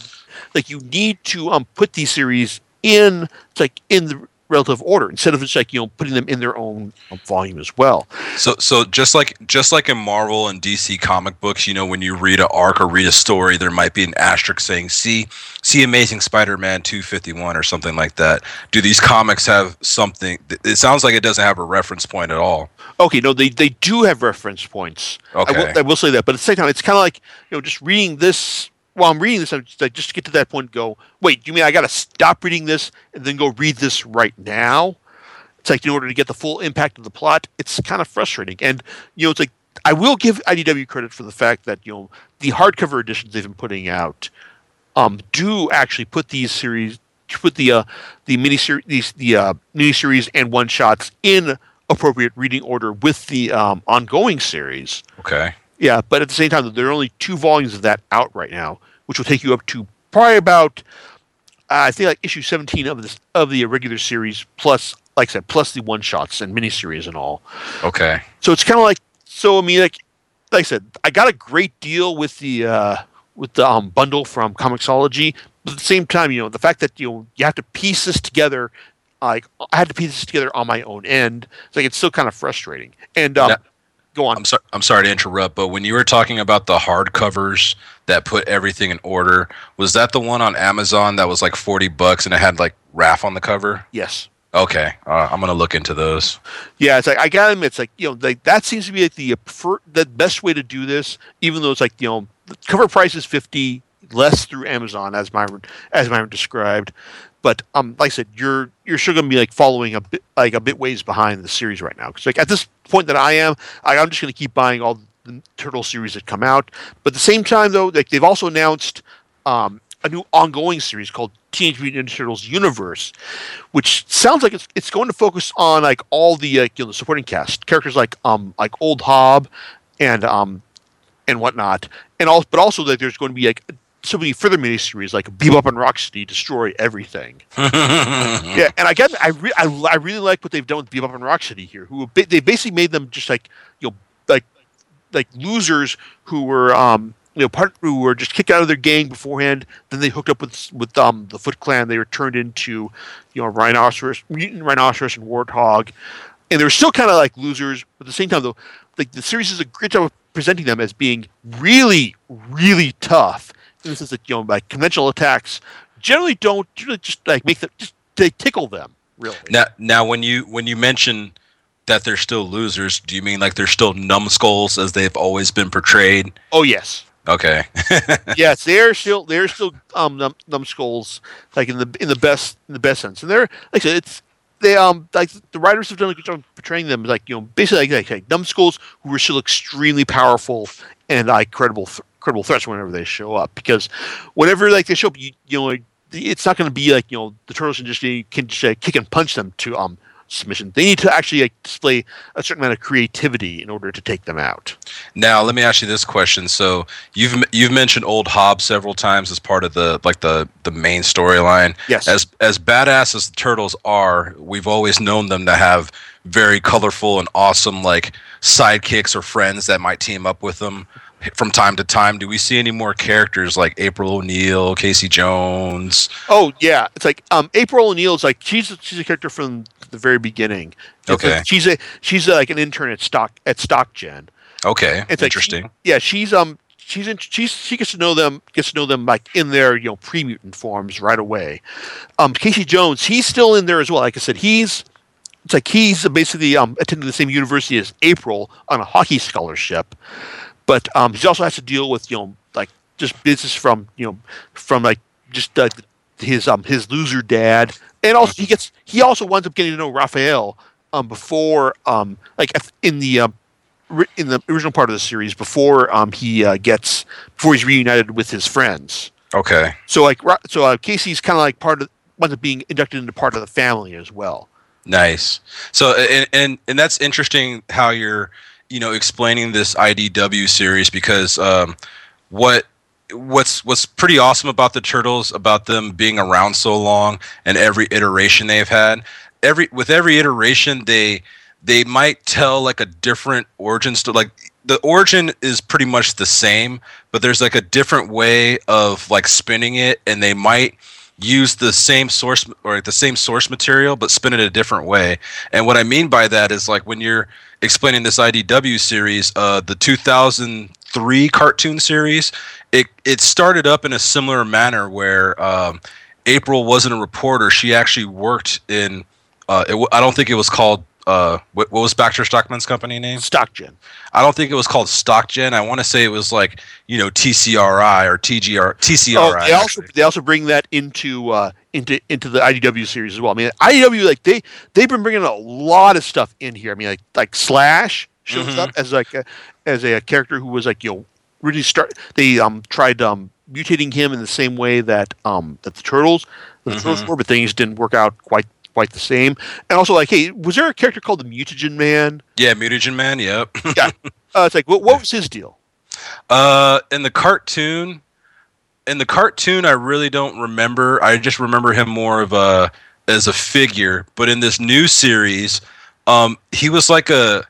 S2: like you need to um put these series in it's like in the relative order instead of just like you know putting them in their own um, volume as well.
S3: So so just like just like in Marvel and DC comic books, you know, when you read an arc or read a story, there might be an asterisk saying "See see Amazing Spider-Man 251" or something like that. Do these comics have something? It sounds like it doesn't have a reference point at all.
S2: Okay, no, they they do have reference points. I
S3: Okay.
S2: will, I will say that, but at the same time, it's kind of like you know just reading this. While I'm reading this, I'm just, like, just get to that point, go wait. You mean I got to stop reading this and then go read this right now? It's like in order to get the full impact of the plot, it's kind of frustrating. And you know, it's like I will give IDW credit for the fact that you know the hardcover editions they've been putting out um, do actually put these series, put the uh, the mini series, the uh, mini series and one shots in appropriate reading order with the um, ongoing series.
S3: Okay.
S2: Yeah, but at the same time, there are only two volumes of that out right now, which will take you up to probably about uh, I think like issue seventeen of this of the regular series, plus like I said, plus the one shots and miniseries and all.
S3: Okay.
S2: So it's kind of like so. I mean, like like I said, I got a great deal with the uh, with the um, bundle from Comixology, but at the same time, you know, the fact that you know you have to piece this together. Like I had to piece this together on my own end. It's like it's still kind of frustrating. And um, go on.
S3: I'm sorry. I'm sorry to interrupt, but when you were talking about the hardcovers that put everything in order, was that the one on Amazon that was like forty bucks and it had like Raph on the cover?
S2: Yes.
S3: Okay, uh, I'm gonna look into those.
S2: Yeah, it's like I gotta admit, it's like you know, like that seems to be like the prefer- the best way to do this. Even though it's like you know, the cover price is fifty less through Amazon, as Myron as Myron described. But um, like I said, you're you're sure gonna be like following a bit like a bit ways behind the series right now. Because like at this point that I am, I, I'm just gonna keep buying all the turtle series that come out. But at the same time, though, like they've also announced um, a new ongoing series called Teenage Mutant Ninja Turtles Universe, which sounds like it's, it's going to focus on like all the uh, you know the supporting cast characters like um like Old Hob and um and whatnot, and also but also that there's going to be like so many further miniseries like Bebop and Rocksteady destroy everything. Yeah, and I get I, re- I I really like what they've done with Bebop and Rocksteady here. Who ba- they basically made them just like you know like like losers who were um you know part who were just kicked out of their gang beforehand. Then they hooked up with with um the Foot Clan. They were turned into you know rhinoceros, mutant rhinoceros, and warthog, and they were still kind of like losers. But at the same time, though, like the series does a great job of presenting them as being really really tough. The sense that you know like conventional attacks generally don't really just like make them just they tickle them really.
S3: now, now when you when you mention that they're still losers, do you mean like they're still numbskulls as they've always been portrayed?
S2: Oh yes.
S3: Okay.
S2: yes, they're still they're still um num- numbskulls like in the in the best in the best sense, and they're like I said, it's they um like the writers have done a good job portraying them like you know basically like, like, like numbskulls who are still extremely powerful and like credible th- credible threats whenever they show up because whenever like they show up you you know it's not going to be like you know the turtles can just can just uh, kick and punch them to um submission. They need to actually like, display a certain amount of creativity in order to take them out.
S3: Now, let me ask you this question. So you've you've mentioned Old Hob several times as part of the like the the main storyline.
S2: Yes.
S3: As as badass as the turtles are, we've always known them to have very colorful and awesome like sidekicks or friends that might team up with them from time to time. Do we see any more characters like April O'Neil, Casey Jones?
S2: Oh yeah, it's like um, April O'Neil is like she's she's a character from the very beginning. It's
S3: Okay.
S2: like she's a she's a, like an intern at stock at StockGen.
S3: Okay,
S2: It's like
S3: interesting.
S2: she- yeah, she's um she's in, she's she gets to know them gets to know them like in their you know pre mutant forms right away. Um, Casey Jones, he's still in there as well. Like I said, he's it's like he's basically um attending the same university as April on a hockey scholarship, but um he also has to deal with you know like just business from you know from like just uh, his um his loser dad, and also he gets he also winds up getting to know Raphael um before um like in the um in the original part of the series before um he uh, gets before he's reunited with his friends.
S3: Okay.
S2: So like so uh, Casey's kind of like part of winds up being inducted into part of the family as well.
S3: Nice. So and and and that's interesting how you're you know explaining this IDW series because um, what what's what's pretty awesome about the turtles about them being around so long and every iteration they've had every with every iteration they they might tell like a different origin story like the origin is pretty much the same but there's like a different way of like spinning it and they might use the same source or the same source material but spin it a different way. And what i mean by that is like when you're explaining this idw series uh, the 2003 cartoon series it it started up in a similar manner where um, april wasn't a reporter. She actually worked in uh, it, i don't think it was called uh, what, what was Baxter Stockman's company name?
S2: StockGen.
S3: I don't think it was called StockGen. I want to say it was like you know TCRI or TGR TCRI.
S2: Oh, they also
S3: actually.
S2: they also bring that into uh, into into the IDW series as well. I mean, IDW like they they've been bringing a lot of stuff in here. I mean, like like Slash shows
S3: Mhm.
S2: up as like a, as a, character who was like you know really start. They um tried um mutating him in the same way that um that the turtles the turtles
S3: Mhm.
S2: were, but things didn't work out quite quite the same. And also like, hey, was there a character called the Mutagen Man?
S3: yeah, Mutagen Man. Yep. Yeah.
S2: Uh, it's like what what was his deal?
S3: Uh, in the cartoon, in the cartoon, I really don't remember. I just remember him more of a as a figure. But in this new series, um, he was like a,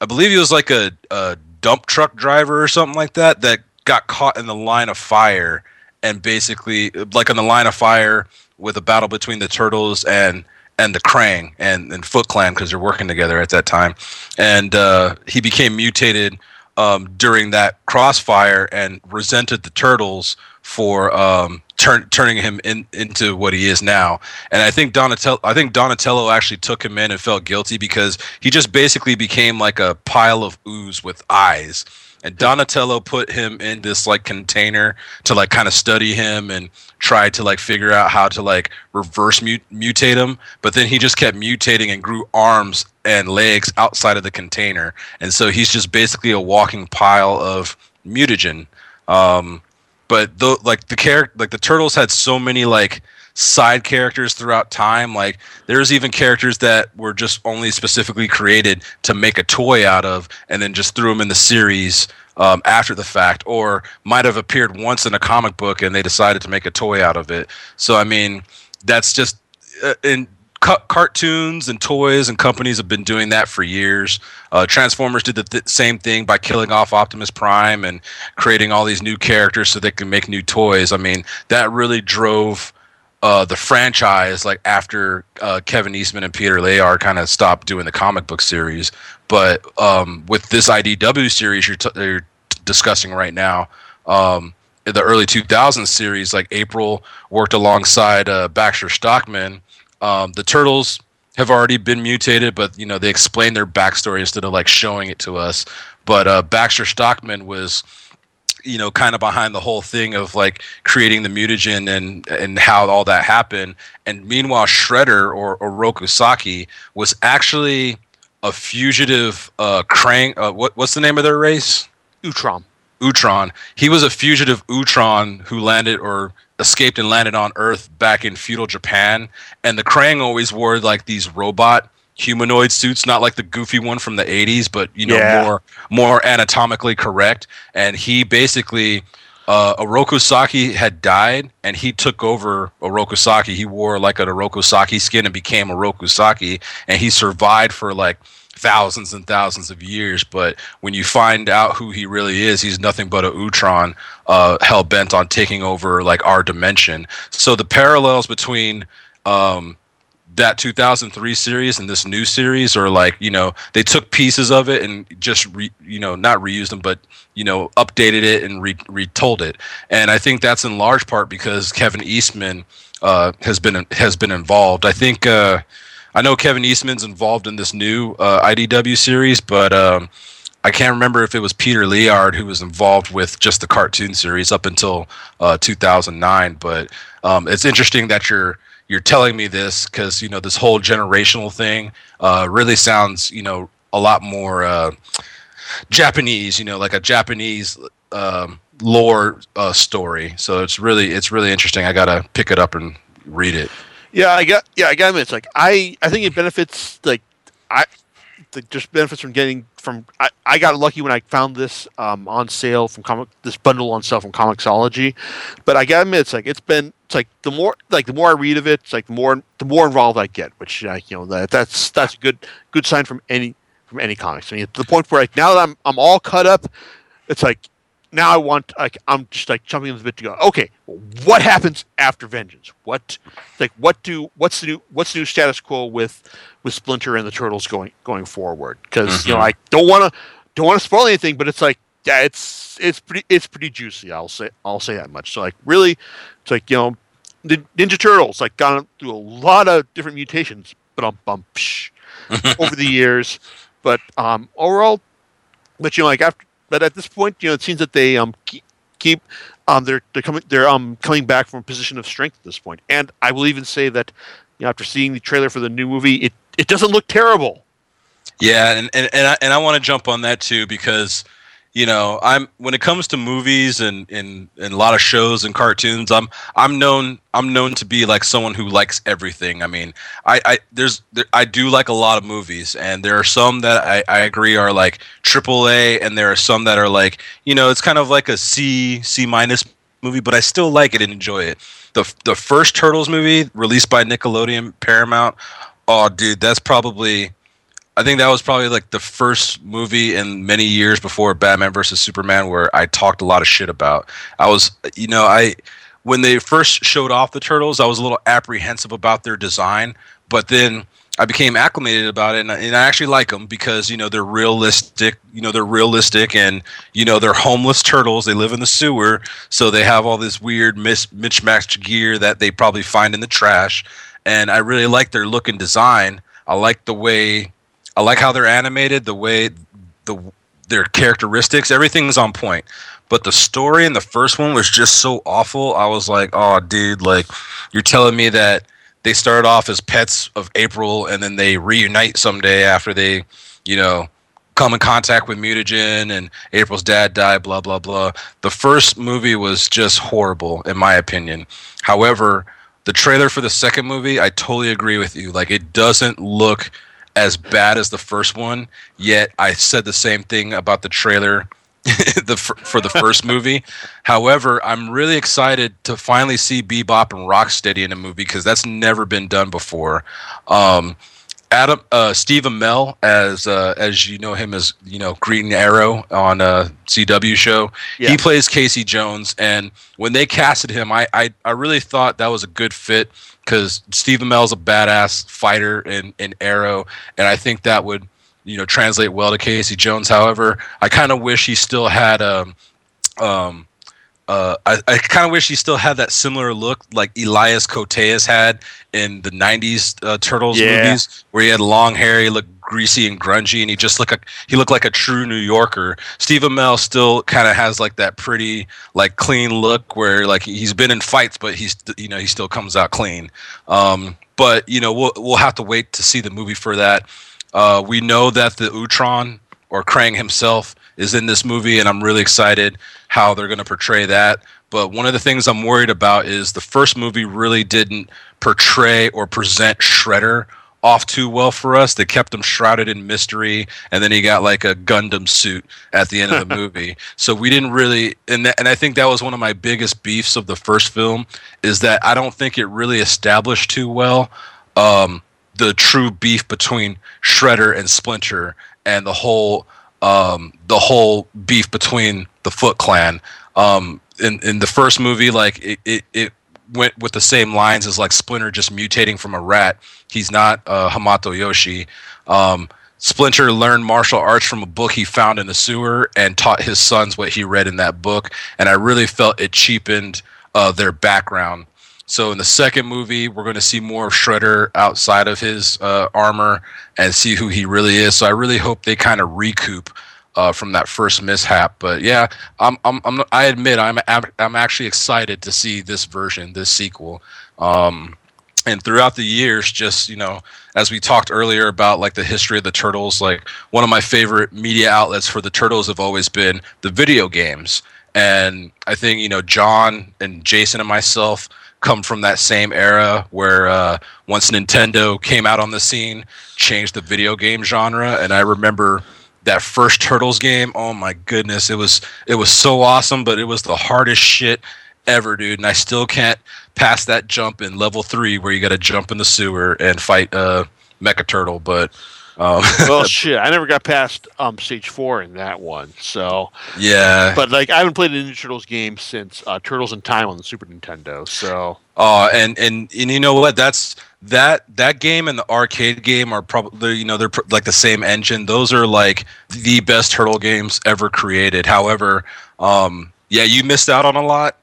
S3: I believe he was like a, a dump truck driver or something like that that got caught in the line of fire and basically like on the line of fire with a battle between the turtles and and the Krang and, and Foot Clan because they're working together at that time, and uh, he became mutated um, during that crossfire and resented the turtles for um, turn, turning him in, into what he is now. And I think Donatello, I think Donatello actually took him in and felt guilty because he just basically became like a pile of ooze with eyes. And Donatello put him in this like container to like kind of study him and try to like figure out how to like reverse mut- mutate him. But then he just kept mutating and grew arms and legs outside of the container. And so he's just basically a walking pile of mutagen. Um, but though like the character like the turtles had so many like side characters throughout time like there's even characters that were just only specifically created to make a toy out of and then just threw them in the series um, after the fact or might have appeared once in a comic book and they decided to make a toy out of it so i mean that's just uh, in ca- cartoons and toys and companies have been doing that for years. Uh, Transformers did the th- same thing by killing off Optimus Prime and creating all these new characters so they can make new toys. I mean, that really drove uh, the franchise. Like after uh, Kevin Eastman and Peter Laird kind of stopped doing the comic book series, but um, with this IDW series you're, t- you're discussing right now. Um, the early 2000s series, like April worked alongside uh, Baxter Stockman. Um, the turtles have already been mutated, but you know they explain their backstory instead of like showing it to us. But uh, Baxter Stockman was you know, kind of behind the whole thing of like creating the mutagen and and how all that happened. And meanwhile, Shredder or Oroku Saki was actually a fugitive uh, Krang. Uh, what what's the name of their race?
S2: Utrom.
S3: Utron. He was a fugitive Utron who landed or escaped and landed on Earth back in feudal Japan. And the Krang always wore like these robot humanoid suits, not like the goofy one from the '80s, but you know
S2: Yeah.
S3: more more anatomically correct. And he basically. Uh, Oroku Saki had died, and he took over Oroku Saki. He wore like an Oroku Saki skin and became Oroku Saki, and he survived for like thousands and thousands of years. But when you find out who he really is, he's nothing but a Utron, uh, hell bent on taking over like our dimension. So the parallels between um, that 2003 series and this new series are like you know they took pieces of it and just re, you know not reused them but you know updated it and re, retold it and i think that's in large part because kevin eastman uh, has been has been involved i think uh, i know kevin eastman's involved in this new uh, idw series but um, I can't remember if it was Peter Laird who was involved with just the cartoon series up until uh, 2009. But um, it's interesting that you're you're telling me this because you know this whole generational thing uh, really sounds you know a lot more uh, Japanese. You know, like a Japanese um, lore uh, story. So it's really it's really interesting. I gotta pick it up and read it.
S2: Yeah, I got. Yeah, I got admit, it's like I. I think it benefits. Like I. Just benefits from getting from. I, I got lucky when I found this um, on sale from comic. This bundle on sale from Comixology, but I got to admit, it's like it's been. It's like the more like the more I read of it, it's like the more the more involved I get, which uh, you know that that's that's a good good sign from any from any comics. I mean, to the point where like now that I'm I'm all cut up, it's like now I want like I'm just like jumping in the bit to go. Okay, what happens after Vengeance? What like what do what's the new what's the new status quo with with Splinter and the Turtles going going forward? Because you know
S3: Mhm.
S2: I don't want to don't want to spoil anything, but it's like yeah, it's it's pretty it's pretty juicy. I'll say I'll say that much. So like really, it's like you know the Ninja Turtles like gone through a lot of different mutations, but um bump over the years. But um overall, but you know like after but at this point, you know, it seems that they um keep, keep um they're they're coming they're um coming back from a position of strength at this point. And I will even say that you know after seeing the trailer for the new movie, it it doesn't look terrible.
S3: Yeah, and and and I, and I want to jump on that too because you know I'm when it comes to movies and, and and a lot of shows and cartoons, I'm I'm known I'm known to be like someone who likes everything. I mean, I I there's there, I do like a lot of movies, and there are some that I I agree are like triple A, and there are some that are like you know it's kind of like a C C minus movie, but I still like it and enjoy it. The the first Turtles movie released by Nickelodeon Paramount, oh dude, that's probably I think that was probably like the first movie in many years before Batman versus Superman where I talked a lot of shit about. I was, you know, I when they first showed off the turtles, I was a little apprehensive about their design, but then I became acclimated about it, and I, and I actually like them because you know they're realistic. You know they're realistic, and you know they're homeless turtles. They live in the sewer, so they have all this weird mis- mismatched gear that they probably find in the trash. And I really like their look and design. I like the way I like how they're animated, the way the their characteristics, everything's on point. But the story in the first one was just so awful. I was like, "Oh, dude, like you're telling me that they started off as pets of April and then they reunite someday after they, you know, come in contact with mutagen and April's dad died, blah blah blah. The first movie was just horrible in my opinion. However, the trailer for the second movie, I totally agree with you. Like it doesn't look as bad as the first one. Yet I said the same thing about the trailer the f- for the first movie. However, I'm really excited to finally see Bebop and Rocksteady in a movie because that's never been done before. Um, Adam uh, Steve Amell as uh, as you know him as you know Green Arrow on a CW show.
S2: Yeah.
S3: He plays Casey Jones, and when they casted him, I I, I really thought that was a good fit because Steve Amell's a badass fighter in in Arrow, and I think that would you know translate well to Casey Jones. However, I kind of wish he still had um um uh, I, I kind of wish he still had that similar look like Elias Koteas had in the '90s uh, Turtles
S2: Yeah.
S3: movies, where he had long hair, he looked greasy and grungy, and he just looked like he looked like a true New Yorker. Steve Amell still kind of has like that pretty, like clean look, where like he's been in fights, but he's you know he still comes out clean. Um, but you know we'll we'll have to wait to see the movie for that. Uh, we know that the Utron or Krang himself is in this movie, and I'm really excited how they're going to portray that. But one of the things I'm worried about is the first movie really didn't portray or present Shredder off too well for us. They kept him shrouded in mystery, and then he got like a Gundam suit at the end of the movie. So we didn't really, and that, and I think that was one of my biggest beefs of the first film is that I don't think it really established too well um, the true beef between Shredder and Splinter and the whole um, the whole beef between the Foot Clan. Um, in in the first movie, like it, it, it went with the same lines as like Splinter just mutating from a rat. He's not uh, Hamato Yoshi. Um, Splinter learned martial arts from a book he found in the sewer and taught his sons what he read in that book. And I really felt it cheapened uh, their background. So in the second movie, we're going to see more of Shredder outside of his uh, armor and see who he really is. So I really hope they kind of recoup uh, from that first mishap. But yeah, I'm, I'm, I'm I admit I'm I'm actually excited to see this version, this sequel. Um, and throughout the years, just you know, as we talked earlier about like the history of the turtles, like one of my favorite media outlets for the turtles have always been the video games. And I think you know John and Jason and myself come from that same era where uh, once Nintendo came out on the scene, changed the video game genre, and I remember that first Turtles game. Oh my goodness, it was it was so awesome, but it was the hardest shit ever, dude. And I still can't pass that jump in level three where you got to jump in the sewer and fight uh, Mecha Turtle. But um,
S2: well, shit, I never got past um stage four in that one. So,
S3: yeah,
S2: but like I haven't played a Ninja Turtles game since uh, Turtles in Time on the Super Nintendo. So,
S3: Oh, and, and and you know what? That's that that game and the arcade game are probably you know they're pr- like the same engine. Those are like the best turtle games ever created. However, um, yeah, you missed out on a lot,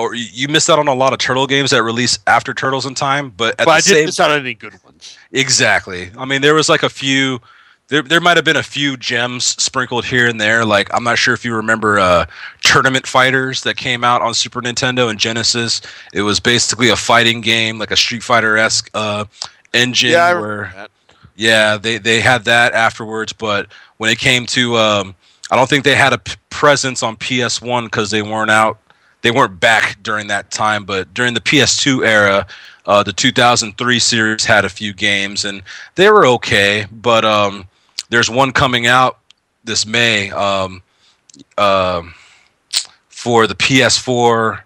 S3: or you- missed out on a lot of turtle games that released after Turtles in Time. But at
S2: I
S3: the
S2: didn't
S3: same
S2: miss out on any good ones.
S3: Exactly. I mean, there was like a few. There, there might have been a few gems sprinkled here and there. Like I'm not sure if you remember uh, Tournament Fighters that came out on Super Nintendo and Genesis. It was basically a fighting game, like a Street Fighter esque uh, engine.
S2: Yeah, I
S3: where,
S2: that.
S3: yeah, they they had that afterwards. But when it came to, um, I don't think they had a p- presence on PS1 because they weren't out. They weren't back during that time. But during the PS2 era, uh, the 2003 series had a few games and they were okay. But um, there's one coming out this May um, um for the PS4,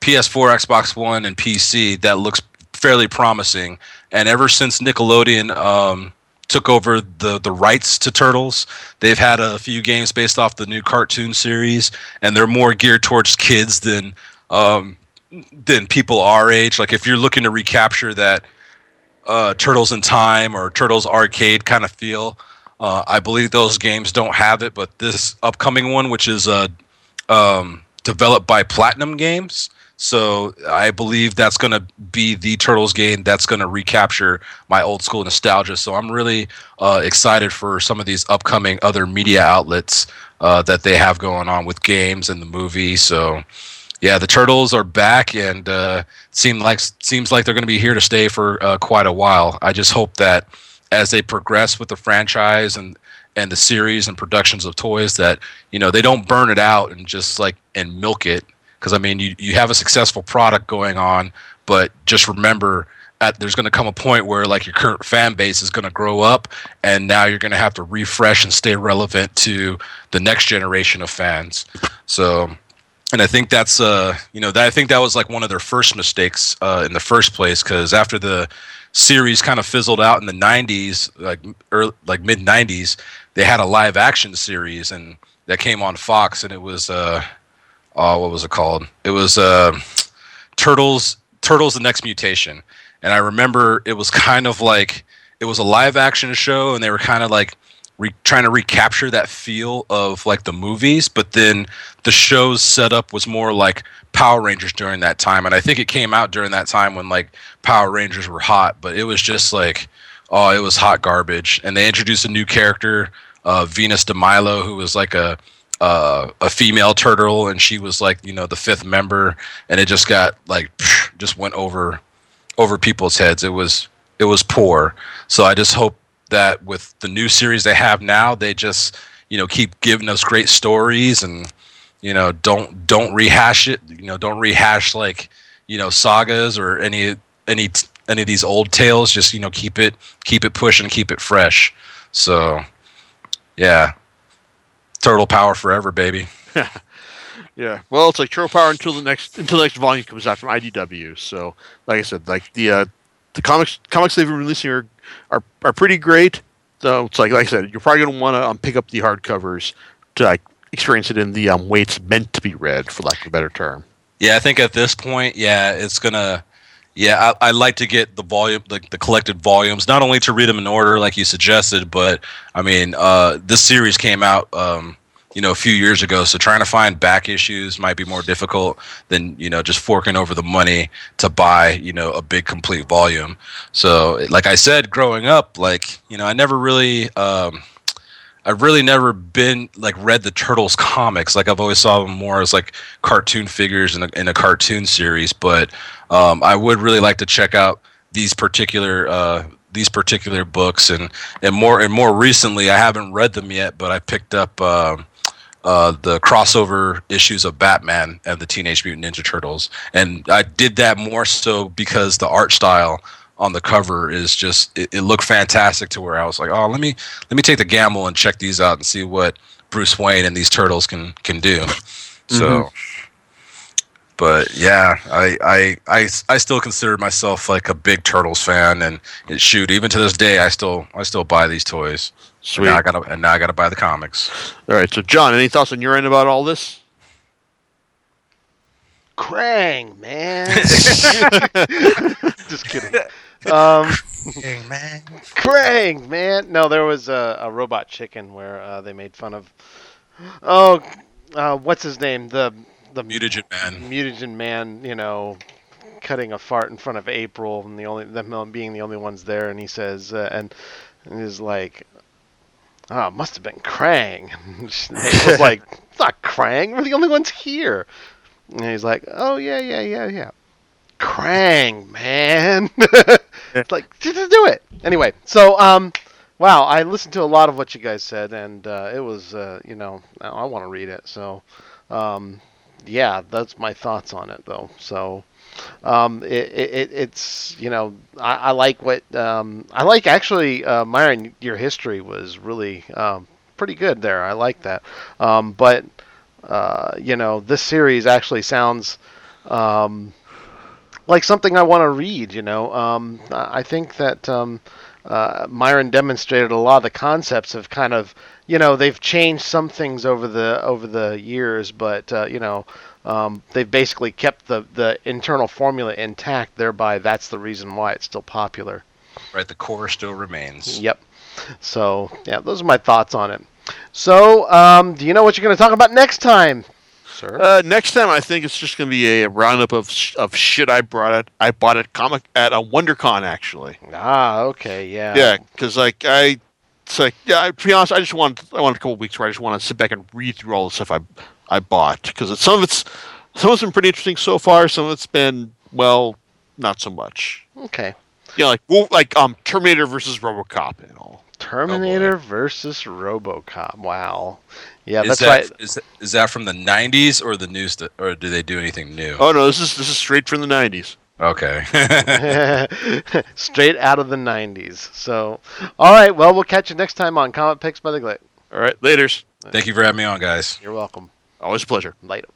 S3: PS4, Xbox One, and PC that looks fairly promising. And ever since Nickelodeon um, took over the the rights to Turtles, they've had a few games based off the new cartoon series, and they're more geared towards kids than um, than people our age. Like if you're looking to recapture that uh, Turtles in Time or Turtles Arcade kind of feel. Uh, I believe those games don't have it, but this upcoming one, which is uh, um, developed by Platinum Games, so I believe that's going to be the Turtles game that's going to recapture my old school nostalgia. So I'm really uh, excited for some of these upcoming other media outlets uh, that they have going on with games and the movie. So yeah, the turtles are back, and uh, seem like seems like they're going to be here to stay for uh, quite a while. I just hope that as they progress with the franchise and and the series and productions of toys, that you know they don't burn it out and just like and milk it. Because I mean, you you have a successful product going on, but just remember. At, there's going to come a point where like your current fan base is going to grow up and now you're going to have to refresh and stay relevant to the next generation of fans so and I think that's uh you know that I think that was like one of their first mistakes uh, in the first place because after the series kind of fizzled out in the 90s like early, like mid 90s they had a live action series and that came on Fox and it was uh oh what was it called? It was uh Turtles Turtles the Next Mutation. And I remember it was kind of like it was a live action show and they were kind of like re- trying to recapture that feel of like the movies, but then the show's setup was more like Power Rangers during that time, and I think it came out during that time when like Power Rangers were hot, but it was just like oh, it was hot garbage. And they introduced a new character, uh, Venus de Milo, who was like a uh, a female turtle, and she was like you know the fifth member, and it just got like just went over over people's heads. It was it was poor. So I just hope that with the new series they have now, they just you know keep giving us great stories and you know don't don't rehash it. You know don't rehash like you know sagas or any any any of these old tales. Just you know keep it keep it pushing, keep it fresh. So yeah, turtle power forever, baby.
S2: Yeah, well, it's like turtle power until the next until the next volume comes out from IDW. So, like I said, like the uh, the comics comics they've been releasing are, are are pretty great. So it's like like I said, you're probably gonna want to um, pick up the hardcovers to like experience it in the um, way it's meant to be read, for lack of a better term.
S3: Yeah, I think at this point, yeah, it's gonna. Yeah, I, I like to get the volume, the, the collected volumes, not only to read them in order like you suggested, but I mean, uh, this series came out, um, you know, a few years ago, so trying to find back issues might be more difficult than you know just forking over the money to buy, you know, a big complete volume. So, like I said, growing up, like you know, I never really. Um, I've really never been like read the Turtles comics. Like I've always saw them more as like cartoon figures in a, in a cartoon series. But um, I would really like to check out these particular uh, these particular books and and more and more recently. I haven't read them yet, but I picked up. Uh, uh, the crossover issues of Batman and the Teenage Mutant Ninja Turtles, and I did that more so because the art style on the cover is just it, it, looked fantastic to where I was like, oh, let me let me take the gamble and check these out and see what Bruce Wayne and these turtles can can do. Mm-hmm. So, but yeah, I, I I I still consider myself like a big turtles fan, and it, shoot, even to this day, I still I still buy these toys. Sweet. And now I gotta and now I gotta buy the comics.
S2: All right, so John, any thoughts on your end about all this?
S1: Krang, man. Just kidding. Um, Krang, man. Krang, man. No, there was a, a robot chicken where uh, they made fun of. Oh, uh, what's his name? The the
S3: mutagen man.
S1: Mutagen man. You know, cutting a fart in front of April, and the only them being the only ones there, and he says, uh, and, and he's like, oh, it must have been Krang. April's like, it's not Krang. We're the only ones here. And he's like, oh yeah, yeah, yeah, yeah. Krang, man. it's like just do it anyway. So um, wow, I listened to a lot of what you guys said, and uh, it was uh, you know I want to read it. So um, yeah, that's my thoughts on it though. So um, it, it, it's you know I, I like what um, I like actually uh, Myron your history was really um, pretty good there I like that um, but uh, you know this series actually sounds um, like something I want to read. You know, um, I think that um, uh, Myron demonstrated a lot of the concepts of kind of you know they've changed some things over the over the years, but uh, you know um, they've basically kept the the internal formula intact. Thereby, that's the reason why it's still popular.
S3: Right, the core still remains.
S1: Yep. So yeah, those are my thoughts on it. So, um, do you know what you're going to talk about next time?
S2: Sir? Uh, next time, I think it's just going to be a roundup of of shit I brought at I bought at comic at a WonderCon actually.
S1: Ah, okay, yeah.
S2: Yeah, because like I, it's like yeah. To be honest, I just want I want a couple weeks where I just want to sit back and read through all the stuff I I bought because some of it's some of it's been pretty interesting so far. Some of it's been well, not so much.
S1: Okay.
S2: Yeah, like well, like um Terminator versus RoboCop and all.
S1: Terminator oh versus RoboCop. Wow. Yeah,
S3: is
S1: that's
S3: that,
S1: right.
S3: Is, is that from the '90s or the new st- or do they do anything new?
S2: Oh no, this is this is straight from the '90s.
S3: Okay.
S1: straight out of the '90s. So, all right. Well, we'll catch you next time on Comic Picks by the Glick.
S2: All right, later's.
S3: Thank you for having me on, guys.
S1: You're welcome.
S2: Always a pleasure.
S1: Later.